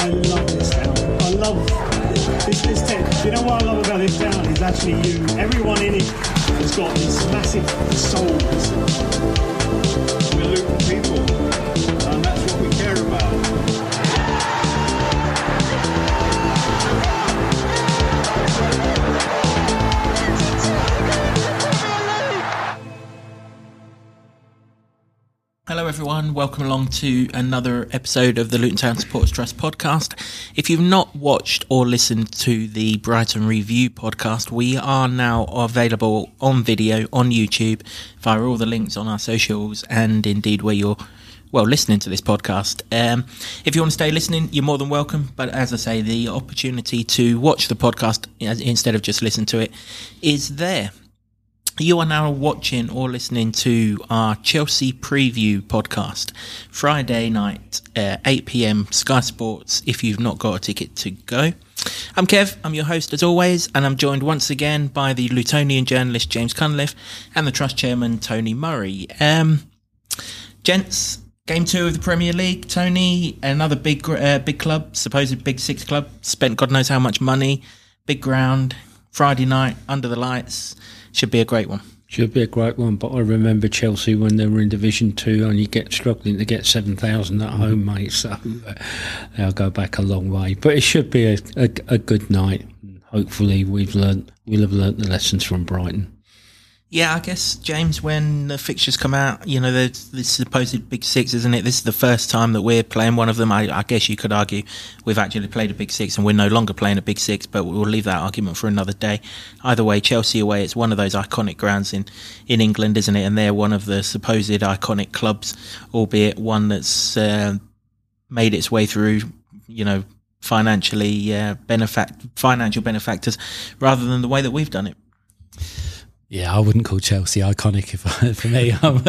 I love this town. I love this, this town. You know what I love about this town is actually you. Everyone in it has got this massive soul. We're Luton people, and that's what we care about. everyone. Welcome along to another episode of the Luton Town Supporters Trust podcast. If you've not watched or listened to the Brighton Review podcast, we are now available on video on YouTube via all the links on our socials and indeed where you're well listening to this podcast. Um, if you want to stay listening, you're more than welcome. But as I say, the opportunity to watch the podcast instead of just listen to it is there. You are now watching or listening to our Chelsea preview podcast, Friday night, uh, 8 pm, Sky Sports, if you've not got a ticket to go. I'm Kev, I'm your host as always, and I'm joined once again by the Lutonian journalist James Cunliffe and the Trust chairman Tony Murray. Um, gents, game two of the Premier League. Tony, another big, uh, big club, supposed big six club, spent God knows how much money, big ground, Friday night, under the lights. Should be a great one. Should be a great one, but I remember Chelsea when they were in Division Two, and you get struggling to get seven thousand at home, mate. So uh, they'll go back a long way. But it should be a, a, a good night. Hopefully, we've learned we'll have learnt the lessons from Brighton. Yeah, I guess James, when the fixtures come out, you know, there's this supposed big six, isn't it? This is the first time that we're playing one of them. I, I guess you could argue we've actually played a big six and we're no longer playing a big six, but we'll leave that argument for another day. Either way, Chelsea away, it's one of those iconic grounds in, in England, isn't it? And they're one of the supposed iconic clubs, albeit one that's uh, made its way through, you know, financially uh, benefact financial benefactors rather than the way that we've done it. Yeah, I wouldn't call Chelsea iconic if for me. I'm,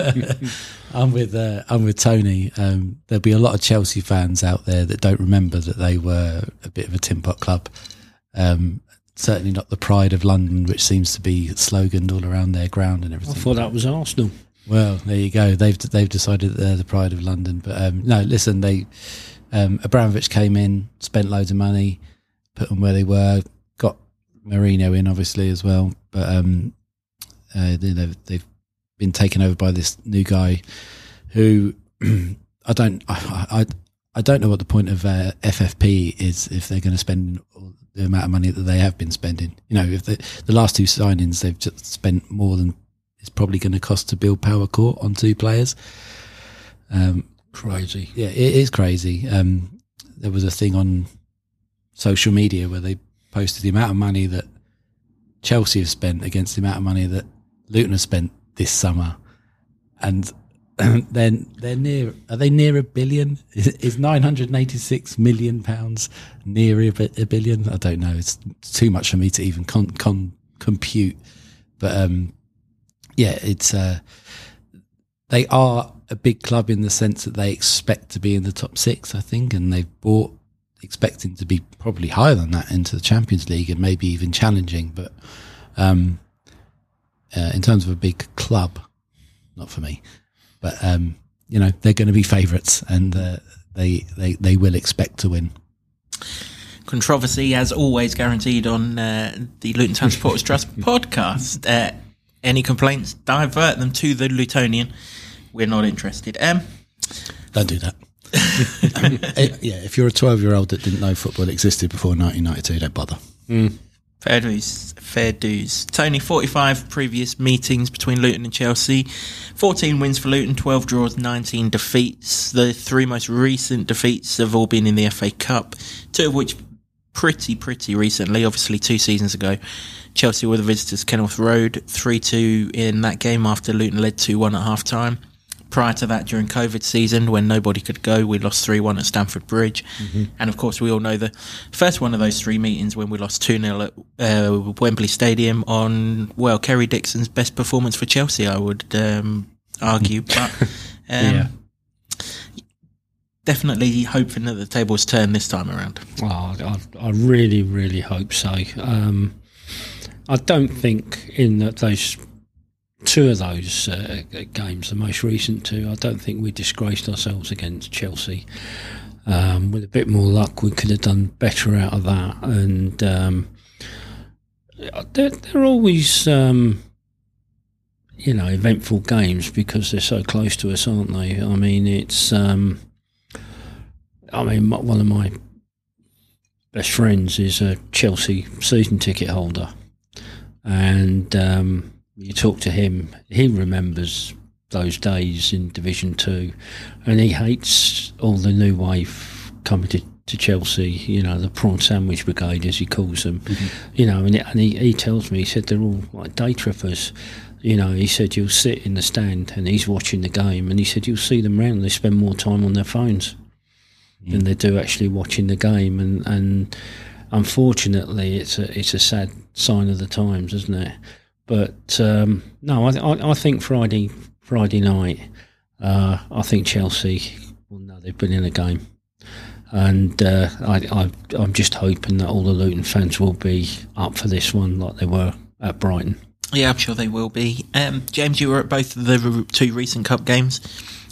I'm with uh, I'm with Tony. Um, there'll be a lot of Chelsea fans out there that don't remember that they were a bit of a tin pot club. Um, certainly not the pride of London, which seems to be sloganed all around their ground and everything. I thought that was Arsenal. Well, there you go. They've they've decided that they're the pride of London. But um, no, listen, they um, Abramovich came in, spent loads of money, put them where they were, got Mourinho in obviously as well. But um, uh, they- they've, they've been taken over by this new guy who I don't I, I I don't know what the point of uh, FFP is if they're going to spend the amount of money that they have been spending. You know, if the the last two signings they've just spent more than it's probably going to cost to build power court on two players. Um, Crazy. yeah, it is crazy. Um, there was a thing on social media where they posted the amount of money that Chelsea have spent against the amount of money that Luton have spent this summer, and then they're near. Are they near a billion? Is, nine hundred eighty-six million pounds near a, a billion? I don't know. It's too much for me to even con, con, compute. But um, yeah, it's. Uh, they are a big club in the sense that they expect to be in the top six, I think, and they've bought expecting to be probably higher than that into the Champions League and maybe even challenging. But um, uh, in terms of a big club, not for me. But um, you know they're going to be favourites, and uh, they they they will expect to win. controversy as always guaranteed on uh, the Luton Town Supporters Trust podcast. Uh, any complaints, divert them to the Lutonian. We're not interested. Um, Don't do that. Eh, yeah, if you're a 12 year old that didn't know football existed before 1992, don't bother. Fair dues, fair dues. Tony, 45 previous meetings between Luton and Chelsea. 14 wins for Luton, 12 draws, 19 defeats. The three most recent defeats have all been in the FA Cup, two of which pretty, pretty recently, obviously two seasons ago. Chelsea were the visitors, Kenilworth Road, 3 2 in that game after Luton led 2 1 at half time. Prior to that, during COVID season, when nobody could go, we lost 3 1 at Stamford Bridge. And of course, we all know the first one of those three meetings when we lost 2 0 at uh, Wembley Stadium on, well, Kerry Dixon's best performance for Chelsea, I would um, argue. But um, Yeah. definitely hoping that the tables turn this time around. Oh, I, I really, really hope so. Um, I don't think in that those two of those uh, games, the most recent two, I don't think we disgraced ourselves against Chelsea. Um, with a bit more luck, we could have done better out of that. And um, they're, they're always, um, you know, eventful games because they're so close to us, aren't they? I mean, it's, um, I mean, one of my best friends is a Chelsea season ticket holder, and um, you talk to him, he remembers those days in Division Two, and he hates all the new wave coming to, to Chelsea. You know, the prawn sandwich brigade, as he calls them. Mm-hmm. You know, and, and he, he tells me he said they're all like day trippers. You know, he said you'll sit in the stand and he's watching the game, and he said you'll see them round. They spend more time on their phones than mm. they do actually watching the game, and and unfortunately, it's a it's a sad sign of the times, isn't it? But um, no, I, I I think Friday Friday night, uh, I think Chelsea will know they've been in a game, and uh, I, I I'm just hoping that all the Luton fans will be up for this one like they were at Brighton. Yeah, I'm sure they will be. Um, James, you were at both of the two recent cup games.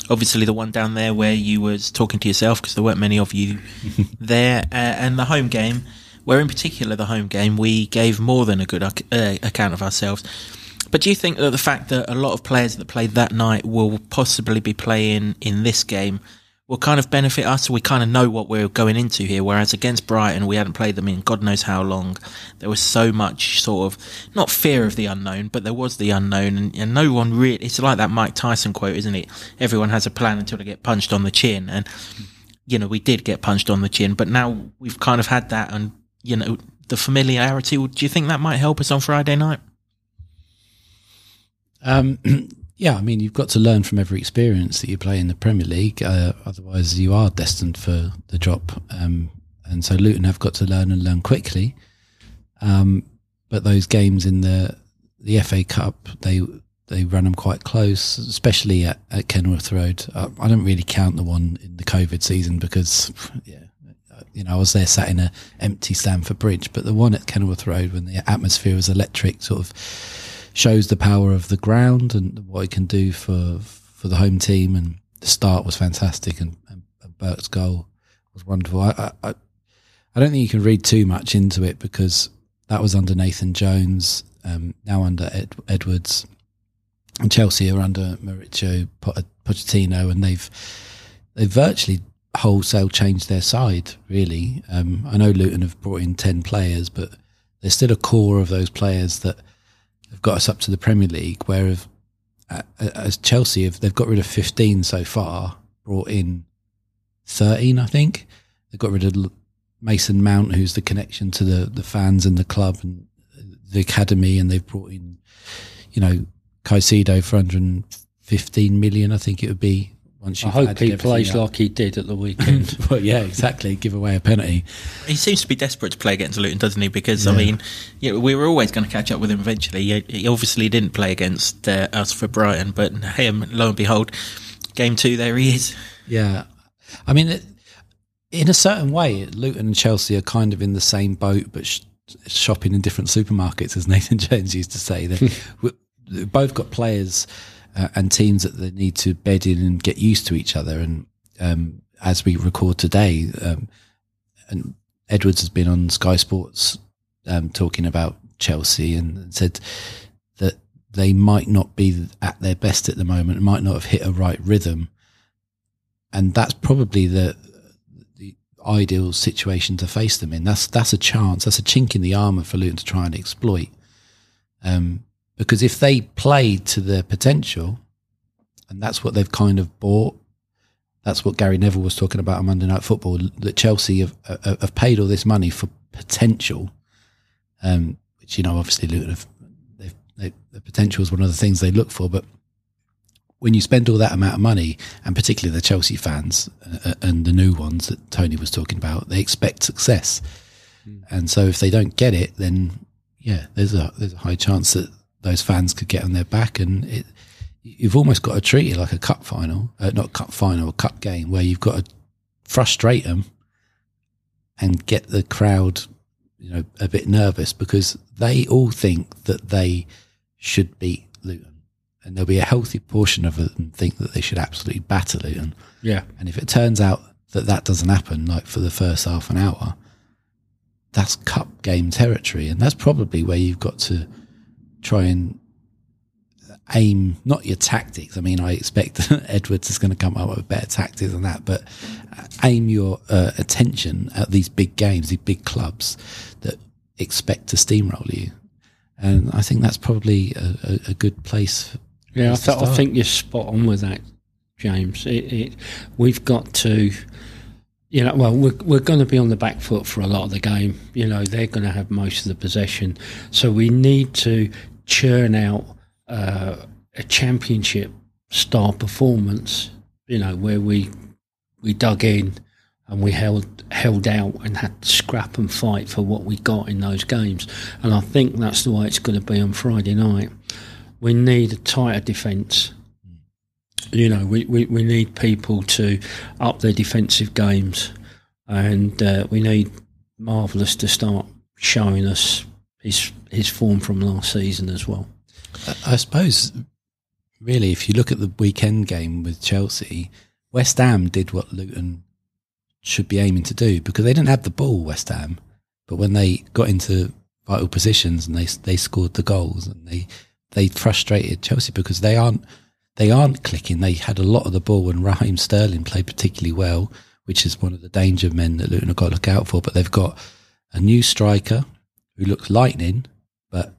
Obviously, the one down there where you was talking to yourself because there weren't many of you there, uh, and the home game, where in particular the home game we gave more than a good uh, account of ourselves. But do you think that the fact that a lot of players that played that night will possibly be playing in this game will kind of benefit us? We kind of know what we're going into here. Whereas against Brighton, we hadn't played them in God knows how long. There was so much sort of not fear of the unknown, but there was the unknown, and, and no one really. It's like that Mike Tyson quote, isn't it? Everyone has a plan until they get punched on the chin, and you know we did get punched on the chin, but now we've kind of had that, and you know the familiarity. Do you think that might help us on Friday night? Um, yeah, I mean, you've got to learn from every experience that you play in the Premier League. Uh, otherwise, you are destined for the drop. Um, and so Luton have got to learn and learn quickly. Um, but those games in the the FA Cup, they they run them quite close, especially at, at Kenilworth Road. Uh, I don't really count the one in the COVID season because, yeah, you know, I was there sat in an empty Stamford Bridge, but the one at Kenilworth Road when the atmosphere was electric, sort of shows the power of the ground and what it can do for for the home team. And the start was fantastic, and, and, and Burke's goal was wonderful. I, I I don't think you can read too much into it because that was under Nathan Jones, um, now under Ed, Edwards, and Chelsea are under Mauricio Poch- Pochettino, and they've they've virtually wholesale change their side. Really, um, I know Luton have brought in ten players, but there's still a core of those players that have got us up to the Premier League. Whereas uh, as Chelsea, have they've got rid of 15 so far, brought in 13, I think. They've got rid of Mason Mount, who's the connection to the, the fans and the club and the academy, and they've brought in, you know, Caicedo for 115 million, I think it would be. Once I you've hope added he plays up. like he did at the weekend. well, yeah, exactly. Give away a penalty. He seems to be desperate to play against Luton, doesn't he? Because I mean, yeah, we were always going to catch up with him eventually. He, he obviously didn't play against uh, us for Brighton, but him, lo and behold, game two, there he is. Yeah, I mean, it, in a certain way, Luton and Chelsea are kind of in the same boat, but sh- shopping in different supermarkets, as Nathan Jones used to say. They they've both got players uh, and teams that they need to bed in and get used to each other. And um, as we record today, um, and Edwards has been on Sky Sports um, talking about Chelsea and said that they might not be at their best at the moment, might not have hit a right rhythm and that's probably the the ideal situation to face them in. That's that's a chance. That's a chink in the armor for Luton to try and exploit. Um, because if they played to their potential, and that's what they've kind of bought. That's what Gary Neville was talking about on Monday Night Football. That Chelsea have, have have paid all this money for potential, um, which you know obviously Luton have. They've, they, the potential is one of the things they look for, but when you spend all that amount of money, and particularly the Chelsea fans uh, and the new ones that Tony was talking about, they expect success. And so if they don't get it, then yeah, there's a there's a high chance that those fans could get on their back, and it, you've almost got to treat it like a cup final, uh, not cup final, a cup game, where you've got to frustrate them and get the crowd, you know, a bit nervous because they all think that they should beat Luton, and there'll be a healthy portion of them think that they should absolutely batter Luton. yeah. And if it turns out that that doesn't happen, like for the first half an hour, that's cup game territory, and that's probably where you've got to try and aim not your tactics. I mean, I expect Edwards is going to come up with better tactics than that, but aim your uh, attention at these big games, these big clubs that expect to steamroll you. And I think that's probably a, a, a good place. Yeah, I, th- I think you're spot on with that, James. It, it, we've got to, you know, well, we're, we're going to be on the back foot for a lot of the game. You know, they're going to have most of the possession. So we need to churn out uh, a championship style performance, you know, where we we dug in and we held held out and had to scrap and fight for what we got in those games. And I think that's the way it's going to be on Friday night. We need a tighter defence. You know, we, we, we need people to up their defensive games, and uh, we need Marvelous to start showing us his his form from last season as well. I suppose, really, if you look at the weekend game with Chelsea, West Ham did what Luton should be aiming to do because they didn't have the ball, West Ham, but when they got into vital positions and they they scored the goals and they they frustrated Chelsea because they aren't they aren't clicking. They had a lot of the ball and Raheem Sterling played particularly well, which is one of the danger men that Luton have got to look out for. But they've got a new striker who looks lightning, but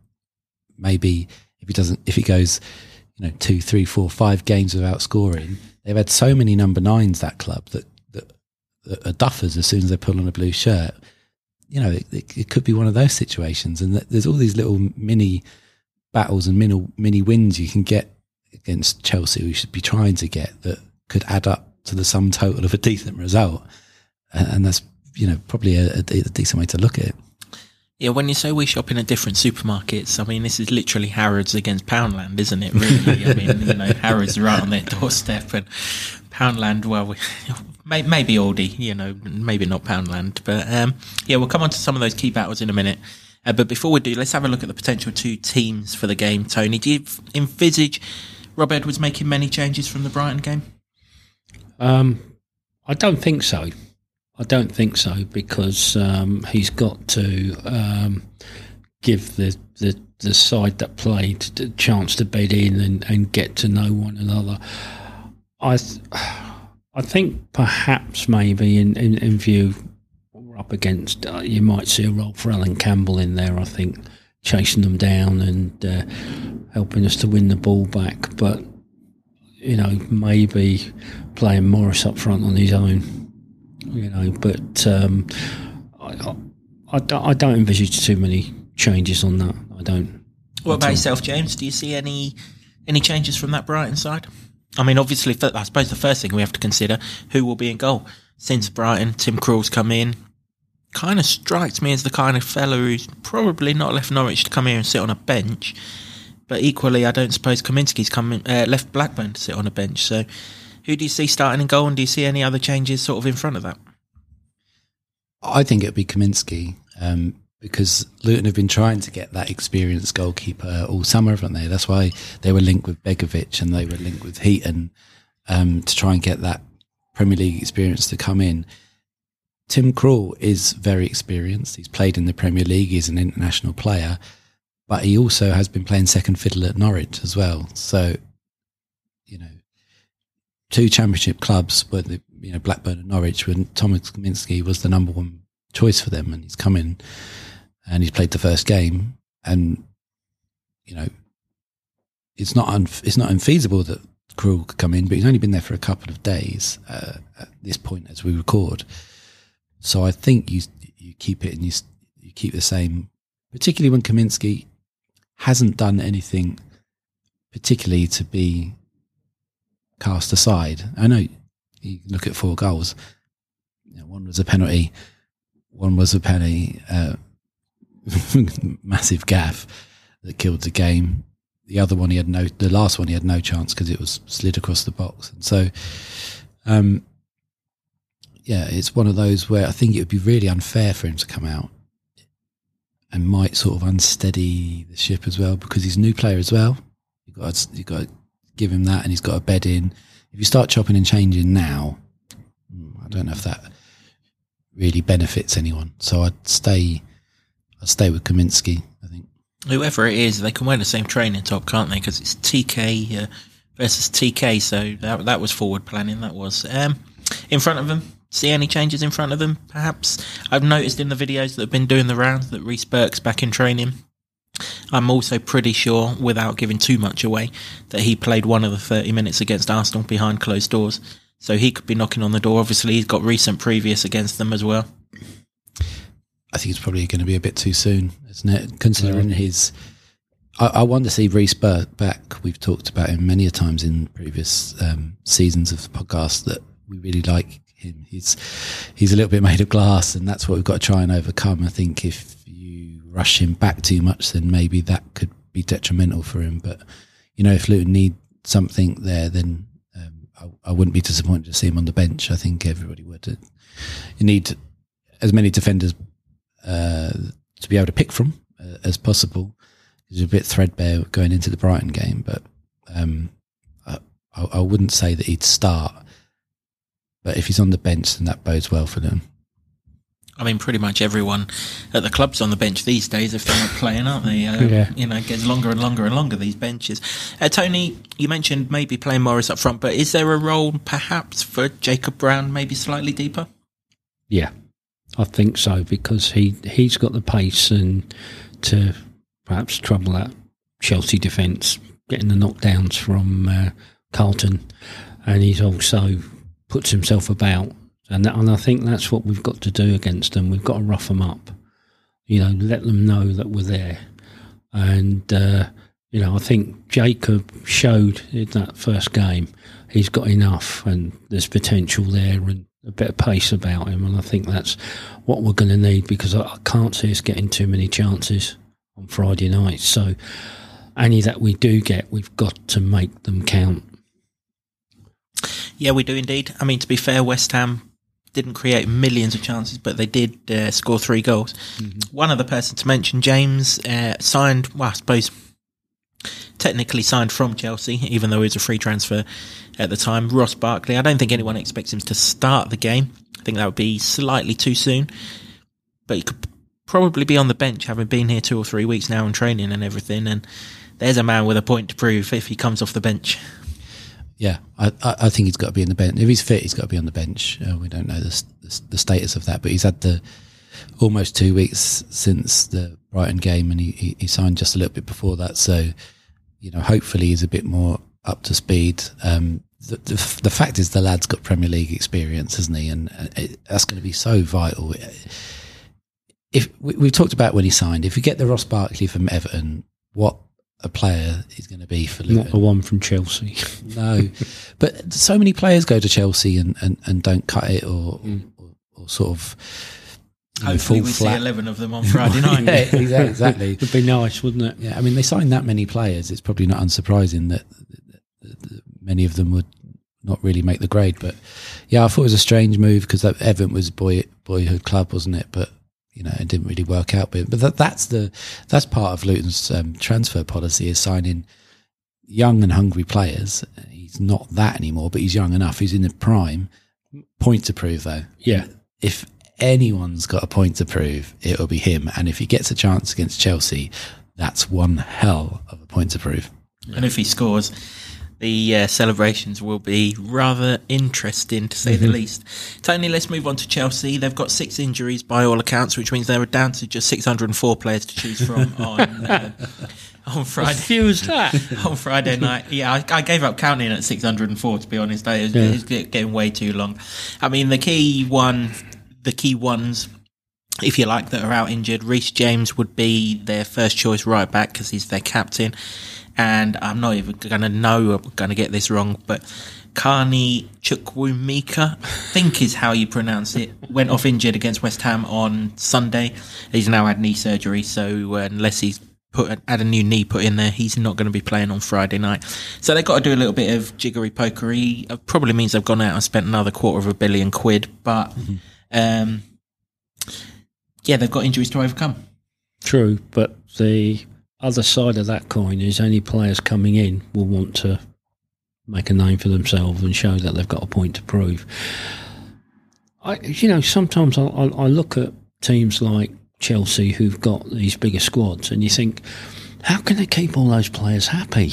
maybe if he doesn't, if he goes, you know, two, three, four, five games without scoring, they've had so many number nines that club that that, that are duffers as soon as they put on a blue shirt. You know, it, it, it could be one of those situations, and there's all these little mini battles and mini mini wins you can get against Chelsea. We should be trying to get that could add up to the sum total of a decent result, and, that's you know probably a, a decent way to look at it. Yeah, when you say we shop in a different supermarkets, I mean this is literally Harrods against Poundland, isn't it? Really, I mean you know Harrods are right on their doorstep, and Poundland, well, we, may, maybe Aldi, you know, maybe not Poundland, but um, yeah, we'll come on to some of those key battles in a minute. Uh, but before we do, let's have a look at the potential two teams for the game. Tony, do you envisage Rob Edwards making many changes from the Brighton game? Um, I don't think so. I don't think so because um, he's got to um, give the, the the side that played the chance to bed in and, and get to know one another. I th- I think perhaps maybe in, in, in view we're up against, uh, you might see a role for Alan Campbell in there. I think chasing them down and uh, helping us to win the ball back, but you know, maybe playing Morris up front on his own. You know, but um, I, I, I don't- envisage too many changes on that. I don't. What about yourself, James? Do you see any any changes from that Brighton side? I mean, obviously, I suppose the first thing we have to consider who will be in goal. Since Brighton, Tim Krul's come in. Kind of strikes me as the kind of fellow who's probably not left Norwich to come here and sit on a bench. But equally, I don't suppose Kaminski's come in, uh, left Blackburn to sit on a bench. So, who do you see starting in goal, and do you see any other changes sort of in front of that? I think it'd be Kaminski um, because Luton have been trying to get that experienced goalkeeper all summer, haven't they? That's why they were linked with Begovic and they were linked with Heaton um, to try and get that Premier League experience to come in. Tim Krul is very experienced. He's played in the Premier League. He's an international player, but he also has been playing second fiddle at Norwich as well. So, you know, two championship clubs, were the you know Blackburn and Norwich, when Thomas Kaminski was the number one choice for them, and he's come in and he's played the first game, and you know it's not un- it's not unfeasible that Krul could come in, but he's only been there for a couple of days uh, at this point as we record. So I think you you keep it and you you keep the same, particularly when Kaminski hasn't done anything particularly to be cast aside. I know you look at four goals. You know, one was a penalty, one was a penny, uh, massive gaff that killed the game. The other one he had no, the last one he had no chance because it was slid across the box. And so, um, yeah, it's one of those where I think it would be really unfair for him to come out and might sort of unsteady the ship as well because he's a new player as well. You've got to, you got to give him that, and he's got a bed in. If you start chopping and changing now, mm, I don't know if that really benefits anyone. So I'd stay. I'd stay with Kaminski. I think. Whoever it is, they can wear the same training top, can't they? Because it's TK uh, versus TK. So that that was forward planning. That was um, in front of them. See any changes in front of them? Perhaps I've noticed in the videos that have been doing the rounds that Reece Burke's back in training. I'm also pretty sure, without giving too much away, that he played one of the 30 minutes against Arsenal behind closed doors. So he could be knocking on the door. Obviously, he's got recent previous against them as well. I think it's probably going to be a bit too soon, isn't it? Considering his, I, I want to see Reece Burke back. We've talked about him many a times in previous um, seasons of the podcast that we really like him. He's he's a little bit made of glass, and that's what we've got to try and overcome. I think if you rush him back too much, then maybe that could be detrimental for him. But you know, if Luton need something there, then um, I, I wouldn't be disappointed to see him on the bench. I think everybody would. You need as many defenders uh, to be able to pick from uh, as possible. He's a bit threadbare going into the Brighton game, but um, I, I wouldn't say that he'd start. But if he's on the bench, then that bodes well for them. I mean, pretty much everyone at the club's on the bench these days if they're not playing, aren't they? Uh, Yeah. You know, it gets longer and longer and longer, these benches. Uh, Tony, you mentioned maybe playing Morris up front, but is there a role perhaps for Jacob Brown, maybe slightly deeper? Yeah, I think so because he he's got the pace and to perhaps trouble that Chelsea defence, getting the knockdowns from uh, Carlton, and he's also puts himself about, and that, and I think that's what we've got to do against them. We've got to rough them up, you know, let them know that we're there, and uh, you know I think Jacob showed in that first game he's got enough and there's potential there and a bit of pace about him, and I think that's what we're going to need because I, I can't see us getting too many chances on Friday night. So any that we do get, we've got to make them count. Yeah, we do indeed. I mean, to be fair, West Ham didn't create millions of chances, but they did uh, score three goals. One other person to mention, James, uh, signed, well, I suppose technically signed from Chelsea, even though he was a free transfer at the time. Ross Barkley, I don't think anyone expects him to start the game. I think that would be slightly too soon, but he could probably be on the bench, having been here two or three weeks now and training and everything. And there's a man with a point to prove if he comes off the bench. Yeah, I, I think he's got to be in the bench. If he's fit, he's got to be on the bench. Uh, we don't know the, the the status of that, but he's had the almost two weeks since the Brighton game, and he, he, signed just a little bit before that. So, you know, hopefully he's a bit more up to speed. Um, the, the, the fact is, the lad's got Premier League experience, hasn't he? And uh, it, that's going to be so vital. If we, we've talked about when he signed, if you get the Ross Barkley from Everton, what a player he's going to be for Luton. Not the one from Chelsea. No, but so many players go to Chelsea and, and, and don't cut it or, or, hmm. or sort of you know, Hopefully, fall we see 11 of them on Friday night. yeah, exa- exactly. It'd be nice, wouldn't it? Yeah, I mean, they signed that many players. It's probably not unsurprising that, that, that, that many of them would not really make the grade. But yeah, I thought it was a strange move because Everton was boy boyhood club, wasn't it? But you know, it didn't really work out. But, but that, that's the that's part of Luton's um, transfer policy is signing young and hungry players. He's not that anymore, but he's young enough. He's in the prime. Point to prove though. Yeah. If anyone's got a point to prove, it'll be him. And if he gets a chance against Chelsea, that's one hell of a point to prove. And if he scores, the uh, celebrations will be rather interesting to say the least. Tony, let's move on to Chelsea. They've got six injuries by all accounts, which means they're down to just 604 players to choose from on uh, on Friday. Fuse that. on Friday night. Yeah, I, I gave up counting at 604 to be honest. It was, it was getting way too long. I mean, the key one, the key ones, if you like, that are out injured. Reece James would be their first choice right back because he's their captain. And I'm not even going to know I'm going to get this wrong, but Carney Chukwuemeka, I think is how you pronounce it, went off injured against West Ham on Sunday. He's now had knee surgery, so uh, unless he's put had a new knee put in there, he's not going to be playing on Friday night. So they've got to do a little bit of jiggery pokery. It probably means they've gone out and spent another quarter of a billion quid, but um, yeah, they've got injuries to overcome. True, but the other side of that coin is any players coming in will want to make a name for themselves and show that they've got a point to prove. I, you know, sometimes I, I, I look at teams like Chelsea who've got these bigger squads, and you think, how can they keep all those players happy?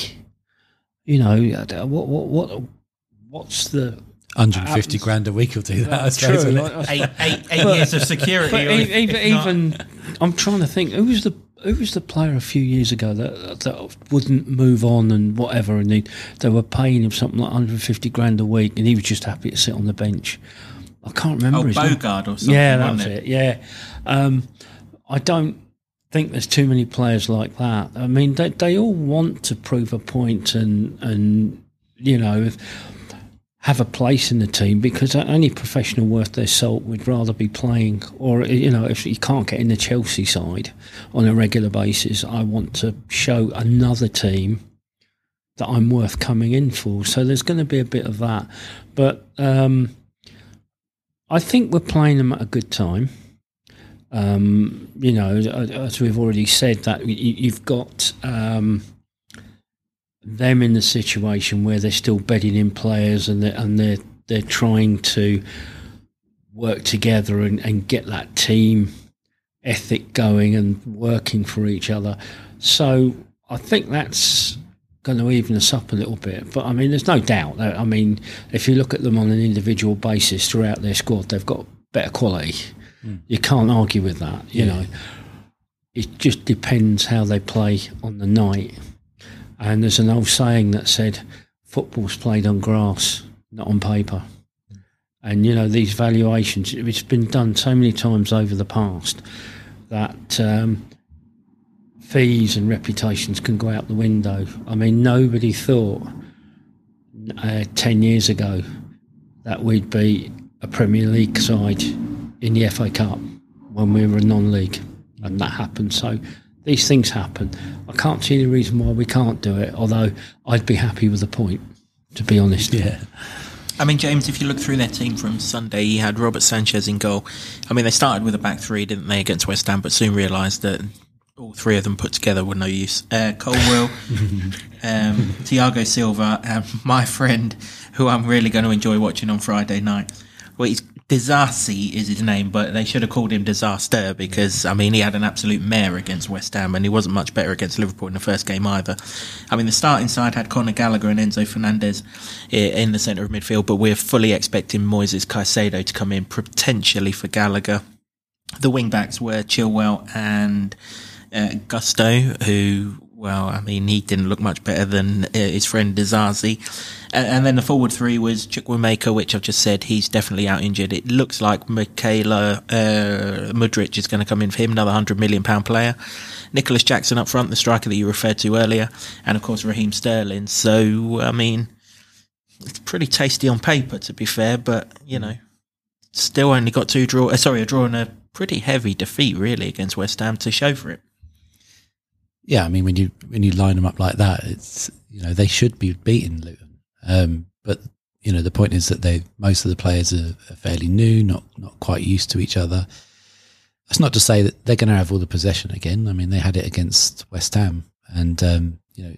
You know, what what what what's the 150 grand a week will do that. I suppose, True, won't like- Eight, eight, eight years of security. But or if- even, if not- even I'm trying to think who was the who was the player a few years ago that that wouldn't move on and whatever, and they they were paying him something like 150 grand a week, and he was just happy to sit on the bench. I can't remember oh, his name. Bogarde or something. Yeah, that wasn't it. Yeah, um, I don't think there's too many players like that. I mean, they they all want to prove a point and and you know if, have a place in the team because any professional worth their salt would rather be playing. Or you know, if you can't get in the Chelsea side on a regular basis, I want to show another team that I'm worth coming in for. So there's going to be a bit of that, but. Um, I think we're playing them at a good time. Um, you know, as we've already said, that you- you've got um, them in the situation where they're still bedding in players and they're, and they're they're trying to work together and, and get that team ethic going and working for each other. So I think that's going to even us up a little bit. But I mean, there's no doubt. That, I mean, if you look at them on an individual basis throughout their squad, they've got better quality. Mm. You can't argue with that. You know, it just depends how they play on the night. And there's an old saying that said, "Football's played on grass, not on paper." And you know these valuations. It's been done so many times over the past that um, fees and reputations can go out the window. I mean, nobody thought uh, 10 years ago that we'd be a Premier League side in the FA Cup when we were a non league, and that happened. So these things happen. I can't see any reason why we can't do it, although I'd be happy with the point, to be honest. Yeah. I mean, James, if you look through their team from Sunday, you had Robert Sanchez in goal. I mean, they started with a back three, didn't they, against West Ham, but soon realised that all three of them put together were no use. Uh, Colwill, um, Thiago Silva, and my friend, who I'm really going to enjoy watching on Friday night. Well, he's Disasi is his name, but they should have called him Disaster because I mean he had an absolute mare against West Ham, and he wasn't much better against Liverpool in the first game either. I mean the starting side had Conor Gallagher and Enzo Fernandez in the centre of midfield, but we're fully expecting Moises Caicedo to come in potentially for Gallagher. The wing backs were Chilwell and uh, Gusto, who, well, I mean, he didn't look much better than uh, his friend Disasi. Uh, and then the forward three was Chukwuemeka, which I've just said he's definitely out injured. It looks like Mykhailo uh, Mudryk is going to come in for him, another hundred million pound player. Nicolas Jackson up front, the striker that you referred to earlier, and of course Raheem Sterling. So, I mean, it's pretty tasty on paper, to be fair, but you know, still only got two draw. Uh, sorry, a draw and a pretty heavy defeat really against West Ham to show for it. Yeah, I mean when you when you line them up like that, it's you know they should be beating Luton. Um, but you know the point is that they most of the players are, are fairly new, not not quite used to each other. That's not to say that they're going to have all the possession again. I mean they had it against West Ham, and um, you know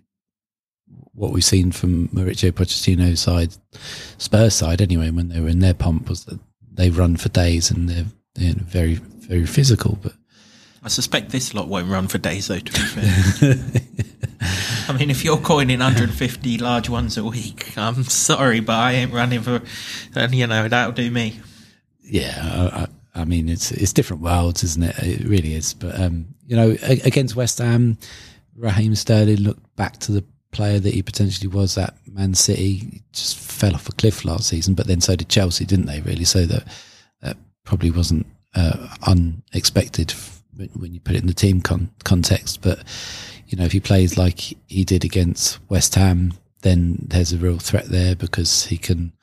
what we've seen from Mauricio Pochettino's side, Spurs side anyway, when they were in their pomp was that they run for days and they're, they're very very physical, but. I suspect this lot won't run for days, though. To be fair, I mean, if you're coining 150 large ones a week, I'm sorry, but I ain't running for, and you know that'll do me. yeah, I, I mean it's it's different worlds, isn't it? It really is. But um, you know, against West Ham, Raheem Sterling looked back to the player that he potentially was at Man City. He just fell off a cliff last season, but then so did Chelsea, didn't they? Really, so that that probably wasn't uh, unexpected when, you put it in the team con- context. But you know, if he plays like he did against West Ham, then there's a real threat there because he can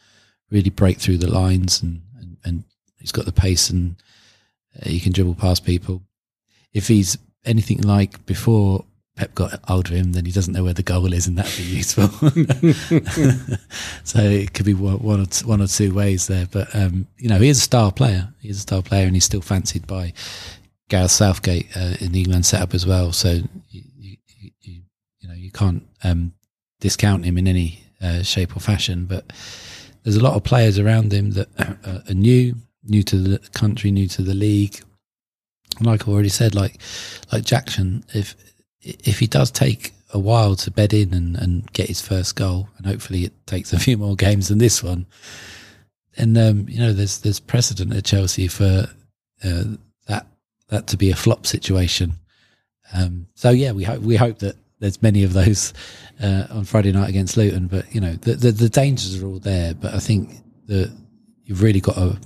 really break through the lines and, and, and he's got the pace and uh, he can dribble past people. If he's anything like before Pep got hold of him, then he doesn't know where the goal is, and that'd be useful. so it could be one one or two, one or two ways there. But um, you know, he is a star player. He's a star player, and he's still fancied by Gareth Southgate uh, in the England setup as well. So you, you, you, you know, you can't um, discount him in any uh, shape or fashion. But there's a lot of players around him that are, are new. new to the country, new to the league. And like I've already said, like like Jackson, if if he does take a while to bed in and, and get his first goal, and hopefully it takes a few more games than this one, and um, you know there's there's precedent at Chelsea for uh, that to be a flop situation. Um, so yeah, we hope we hope that there's many of those uh, on Friday night against Luton. But you know the, the, the dangers are all there. But I think that you've really got to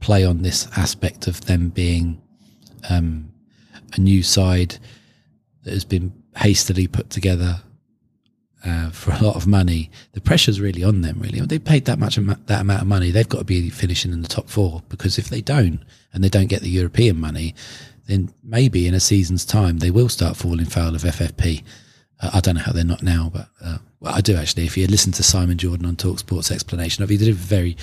play on this aspect of them being um, a new side that has been hastily put together uh, for a lot of money. The pressure's really on them. Really, they paid that much that amount of money. They've got to be finishing in the top four because if they don't and they don't get the European money, then maybe in a season's time they will start falling foul of FFP. Uh, I don't know how they're not now, but uh, well, I do actually. If you listen to Simon Jordan on Talk Sports explanation of it, he did a very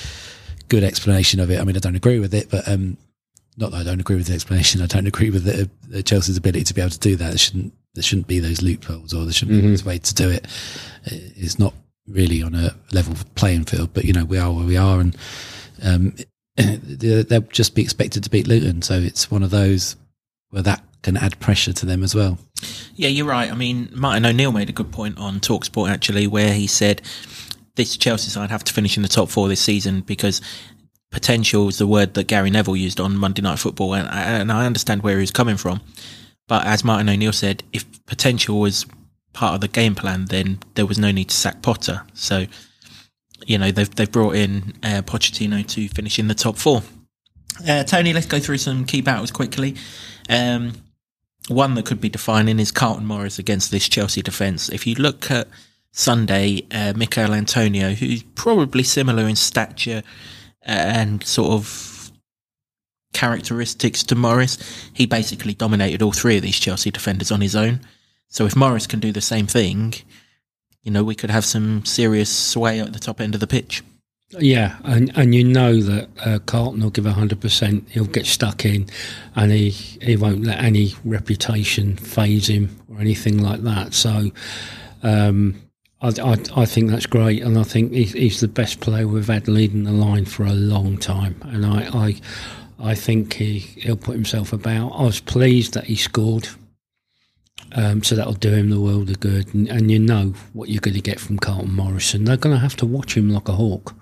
good explanation of it. I mean, I don't agree with it, but um, not that I don't agree with the explanation. I don't agree with the, uh, Chelsea's ability to be able to do that. There shouldn't there shouldn't be those loopholes, or there shouldn't mm-hmm. be this way to do it. It's not really on a level playing field, but you know we are where we are, and um, they'll just be expected to beat Luton. So it's one of those where that can add pressure to them as well. Yeah, you're right. I mean, Martin O'Neill made a good point on Talksport actually, where he said this Chelsea side have to finish in the top four this season because potential is the word that Gary Neville used on Monday Night Football, and, and I understand where he's coming from. But as Martin O'Neill said, if potential was part of the game plan, then there was no need to sack Potter. So, you know, they've they've brought in uh, Pochettino to finish in the top four. Uh, Tony, let's go through some key battles quickly. Um, one that could be defining is Carlton Morris against this Chelsea defence. If you look at Sunday, uh, Michail Antonio, who's probably similar in stature uh, and sort of characteristics to Morris, he basically dominated all three of these Chelsea defenders on his own. So if Morris can do the same thing, you know, we could have some serious sway at the top end of the pitch. Yeah, and and you know that uh, Carlton will give hundred percent. He'll get stuck in, and he he won't let any reputation phase him or anything like that. So, um, I, I, I think that's great, and I think he's, he's, the best player we've had leading the line for a long time. And I I, I think he he'll put himself about. I was pleased that he scored. Um, so that'll do him the world of good, and, and you know what you're going to get from Carlton Morrison. They're going to have to watch him like a hawk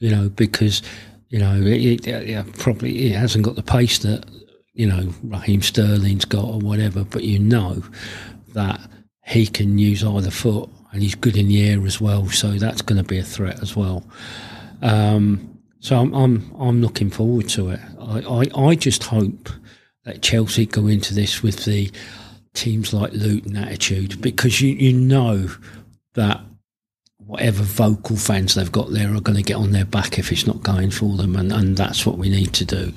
you know, because you know it, it, it, probably it hasn't got the pace that you know Raheem Sterling's got or whatever, but you know that he can use either foot and he's good in the air as well, so that's going to be a threat as well. Um, so I'm, I'm I'm looking forward to it. I, I, I just hope that Chelsea go into this with the teams like Luton attitude because you you know that whatever vocal fans they've got there are going to get on their back if it's not going for them, and, and that's what we need to do.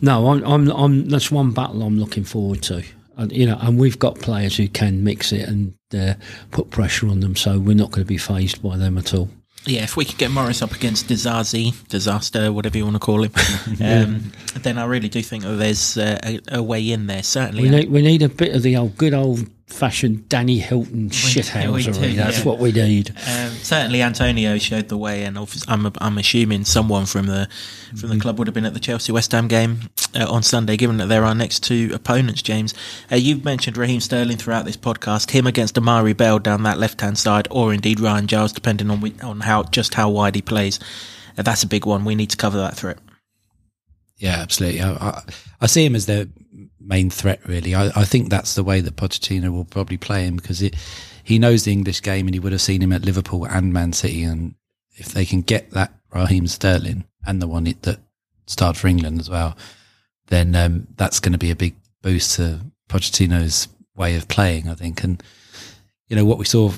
No, I'm, I'm, I'm that's one battle I'm looking forward to. And, you know, and we've got players who can mix it and uh, put pressure on them, so we're not going to be phased by them at all. Yeah, if we could get Morris up against Disasi, disaster, whatever you want to call him, um, then I really do think that there's uh, a, a, way in there. Certainly, we need, we need a bit of the old good old fashioned Danny Hylton shithousery. That's yeah. what we need. Um, certainly, Antonio showed the way, and I'm I'm assuming someone from the from the mm. club would have been at the Chelsea West Ham game uh, on Sunday, given that they're our next two opponents. James, uh, you've mentioned Raheem Sterling throughout this podcast. Him against Amari'i Bell down that left hand side, or indeed Ryan Giles, depending on on how just how wide he plays. Uh, that's a big one. We need to cover that threat. Yeah, absolutely. I, I, I see him as the main threat, really. I, I, think that's the way that Pochettino will probably play him because it, he knows the English game and he would have seen him at Liverpool and Man City. And if they can get that Raheem Sterling and the one that started for England as well, then um, that's going to be a big boost to Pochettino's way of playing, I think. And, you know, what we saw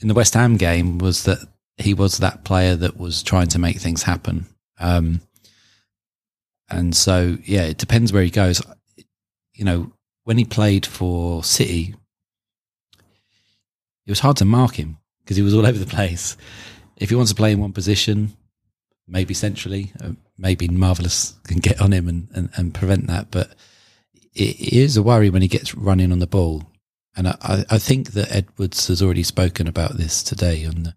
in the West Ham game was that he was that player that was trying to make things happen. Um, and so, yeah, it depends where he goes you know, when he played for City, it was hard to mark him because he was all over the place. If he wants to play in one position, maybe centrally, uh, maybe Marvelous can get on him and, and, and prevent that. But it, is a worry when he gets running on the ball. And I, I think that Edwards has already spoken about this today. The,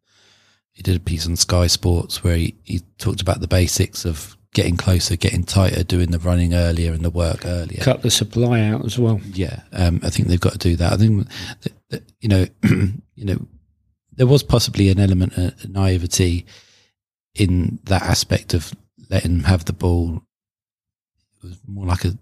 he did a piece on Sky Sports where he, he talked about the basics of getting closer, getting tighter, doing the running earlier and the work earlier. Cut the supply out as well. Yeah, um, I think they've got to do that. I think that, that, you know, you know, there was possibly an element of naivety in that aspect of letting them have the ball. It was more like a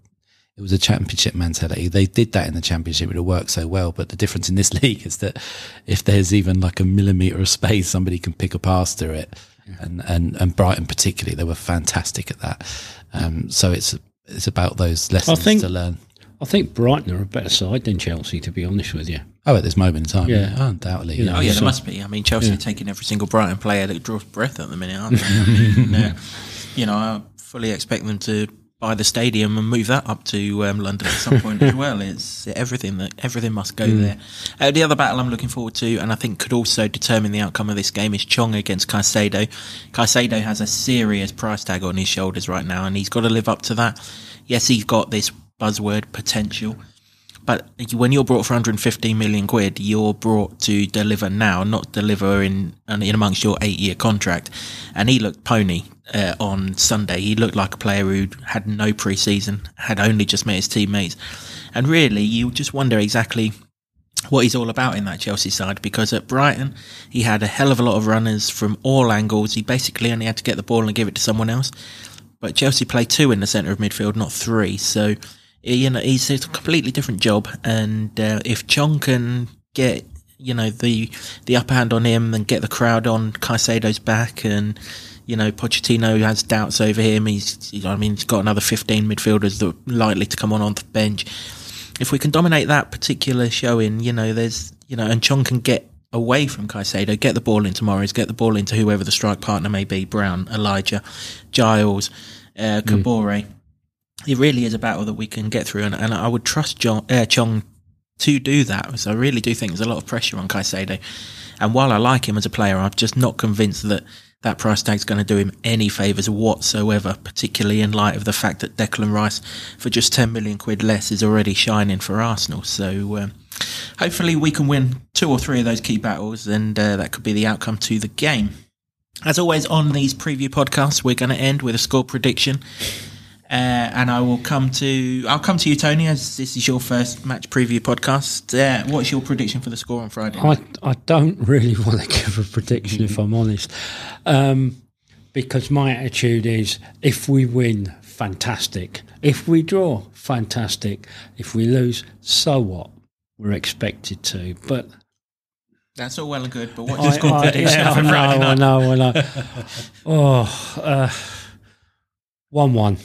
it was a championship mentality. They did that in the championship; it worked so well. But the difference in this league is that if there's even like a millimeter of space, somebody can pick a pass through it. And and and Brighton particularly, they were fantastic at that. Um, so it's it's about those lessons think- to learn. I think Brighton are a better side than Chelsea, to be honest with you. Oh, at this moment in time, Yeah. yeah, undoubtedly. You know, yeah. Oh yeah, So- there must be. I mean, Chelsea are taking every single Brighton player that draws breath at the minute, aren't they? I mean, uh, you know, I fully expect them to buy the stadium and move that up to um, London at some point as well. It's everything that everything must go there. Uh, the other battle I'm looking forward to, and I think could also determine the outcome of this game, is Chong against Caicedo. Caicedo has a serious price tag on his shoulders right now, and he's got to live up to that. Yes, he's got this buzzword potential. But when you're brought for 115 million quid, you're brought to deliver now, not deliver in in amongst your eight year contract. And he looked pony uh, on Sunday. He looked like a player who had no pre-season, had only just met his teammates, and really, you just wonder exactly what he's all about in that Chelsea side because at Brighton he had a hell of a lot of runners from all angles. He basically only had to get the ball and give it to someone else. But Chelsea play two in the centre of midfield, not three. So you know he's a completely different job. And uh, if Chong can get you know the the upper hand on him and get the crowd on Caicedo's back and. You know, Pochettino has doubts over him. He's, I mean, he's got another 15 midfielders that are likely to come on on the bench if we can dominate that particular showing, you know, there's, you know, and Chong can get away from Caicedo, get the ball into Morris, get the ball into whoever the strike partner may be, Brown, Elijah, Giles, uh, Kabore. It really is a battle that we can get through, and, and I would trust John, uh, Chong to do that. So I really do think there's a lot of pressure on Caicedo. And while I like him as a player, I'm just not convinced that that price tag's going to do him any favours whatsoever, particularly in light of the fact that Declan Rice, for just 10 million quid less, is already shining for Arsenal. So um, hopefully we can win two or three of those key battles, and uh, that could be the outcome to the game. As always, on these preview podcasts, we're going to end with a score prediction. Uh, and I will come to I'll come to you, Tony, as this is your first match preview podcast. Uh, what's your prediction for the score on Friday? I, I don't really want to give a prediction, if I'm honest, um, because my attitude is if we win, fantastic. If we draw, fantastic. If we lose, so what? We're expected to. But That's all well and good, but what's your score I, prediction yeah, for I know, I know, I know. Oh, uh, 1 1.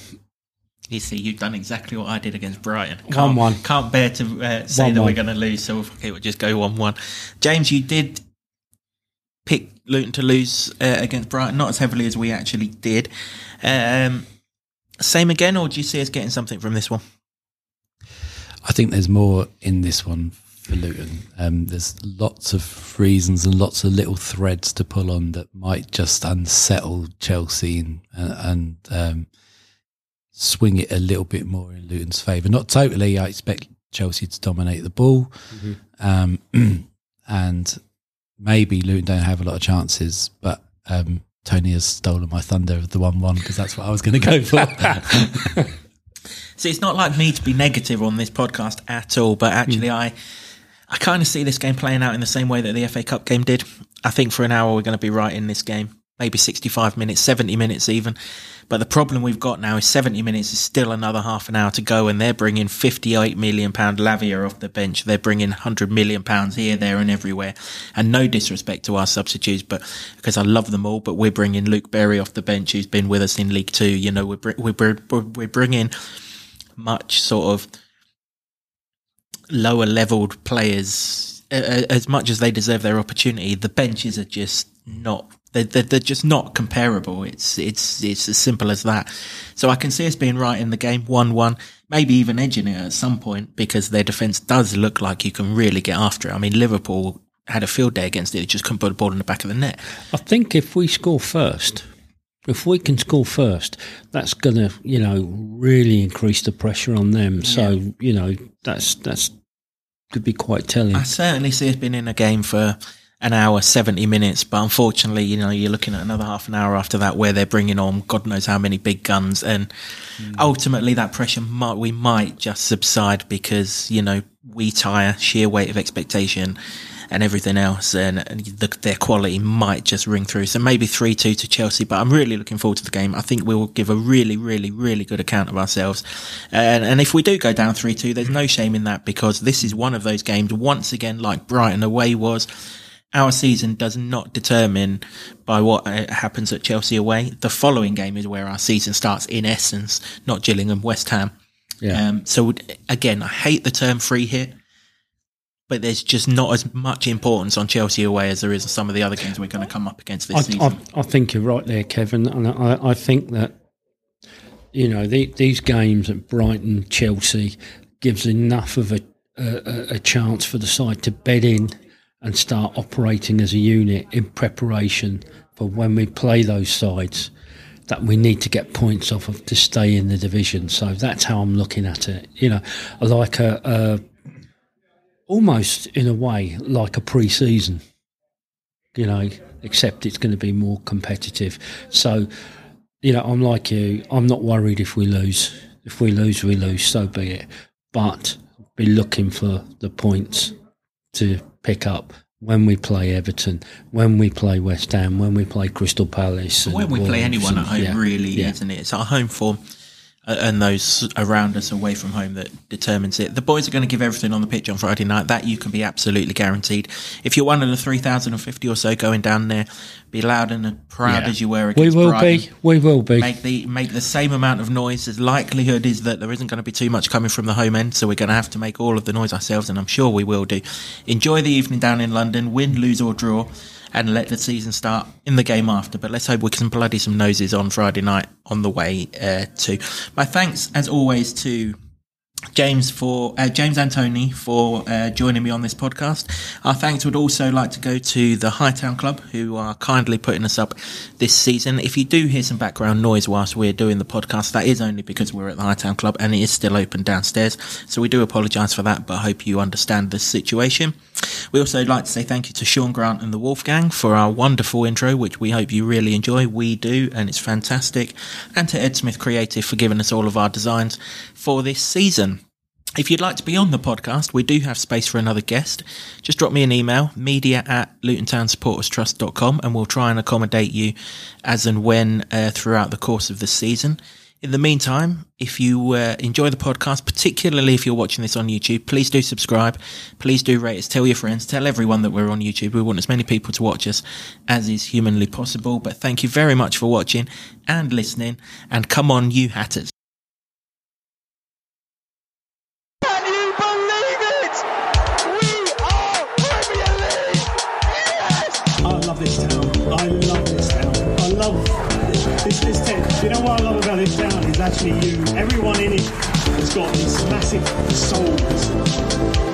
You see, you've done exactly what I did against Brighton. Can't, 1-1. Can't bear to uh, say that 1-1. we're going to lose, so okay, we'll just go one-one. James, you did pick Luton to lose uh, against Brighton, not as heavily as we actually did. Um, same again, or do you see us getting something from this one? I think there's more in this one for Luton. Um, there's lots of reasons and lots of little threads to pull on that might just unsettle Chelsea and, and um, swing it a little bit more in Luton's favour. Not totally. I expect Chelsea to dominate the ball, um, and maybe Luton don't have a lot of chances, but. Um, Tony has stolen my thunder of the one-one because that's what I was going to go for. See, it's not like me to be negative on this podcast at all, but actually, I I kind of see this game playing out in the same way that the FA Cup game did. I think for an hour we're going to be right in this game, maybe 65 minutes, 70 minutes even. But the problem we've got now is 70 minutes is still another half an hour to go, and they're bringing 58 million pound Lavia off the bench. They're bringing 100 million pounds here, there, and everywhere. And no disrespect to our substitutes, but because I love them all, but we're bringing Luke Berry off the bench, who's been with us in League Two. You know, we're we're we're bringing much sort of lower leveled players as much as they deserve their opportunity the benches are just not they're, they're, they're just not comparable. It's it's it's as simple as that. So i can see us being right in the game 1-1 maybe even edging it at some point because their defense does look like you can really get after it. I mean liverpool had a field day against it. They just couldn't put the ball in the back of the net. I think if we score first, if we can score first, that's going to, you know, really increase the pressure on them. So, you know, that's that's could be quite telling. I certainly see us being in a game for an hour, 70 minutes. But unfortunately, you know, you're looking at another half an hour after that where they're bringing on God knows how many big guns. And hmm. ultimately, that pressure might, we might just subside because, you know, we tire, sheer weight of expectation and everything else, and, and the, their quality might just ring through. So maybe 3 2 to Chelsea, but I'm really looking forward to the game. I think we'll give a really, really, really good account of ourselves. And, and if we do go down 3 2, there's no shame in that because this is one of those games, once again, like Brighton away was. Our season does not determine by what uh, happens at Chelsea away. The following game is where our season starts, in essence, not Gillingham, West Ham. Yeah. Um, so again, I hate the term free hit, but there's just not as much importance on Chelsea away as there is on some of the other games we're going to come up against this I, season. I, I think you're right there, Kevin, and I, I think that you know the, these games at Brighton, Chelsea gives enough of a, a a chance for the side to bed in and start operating as a unit in preparation for when we play those sides that we need to get points off of to stay in the division. So that's how I'm looking at it. You know, like a, a almost in a way like a pre-season you know, except it's going to be more competitive. So, you know, I'm like you. I'm not worried if we lose. If we lose, we lose. So be it. But be looking for the points to pick up when we play Everton, when we play West Ham, when we play Crystal Palace. and when we play anyone at home, yeah, really, yeah. isn't it? It's our home form and those around us away from home that determines it. The boys are going to give everything on the pitch on Friday night. That you can be absolutely guaranteed. If you're one of the 3,050 or so going down there, be loud and proud Yeah. as you were We against will Brighton. be. We will be. Make the make the same amount of noise. The likelihood is that there isn't going to be too much coming from the home end, so we're going to have to make all of the noise ourselves, and I'm sure we will do. Enjoy the evening down in London, win, lose or draw, and let the season start in the game after. But let's hope we can bloody some noses on Friday night on the way uh, to. My thanks, as always, to James for uh, James and Tony for uh, joining me on this podcast. Our thanks would also like to go to the Hightown Club who are kindly putting us up this season. If you do hear some background noise whilst we're doing the podcast, that is only because we're at the Hightown Club and it is still open downstairs. So we do apologise for that, but I hope you understand the situation. We also like to say thank you to Sean Grant and the Wolfgang for our wonderful intro, which we hope you really enjoy. We do, and it's fantastic. And to Ed Smith Creative for giving us all of our designs for this season. If you'd like to be on the podcast, we do have space for another guest. Just drop me an email, media at lutontownsupporterstrust.com, and we'll try and accommodate you as and when uh, throughout the course of the season. In the meantime, if you uh, enjoy the podcast, particularly if you're watching this on YouTube, please do subscribe. Please do rate us. Tell your friends. Tell everyone that we're on YouTube. We want as many people to watch us as is humanly possible. But thank you very much for watching and listening. And come on, you hatters. Actually you. Everyone in it has got this massive soul.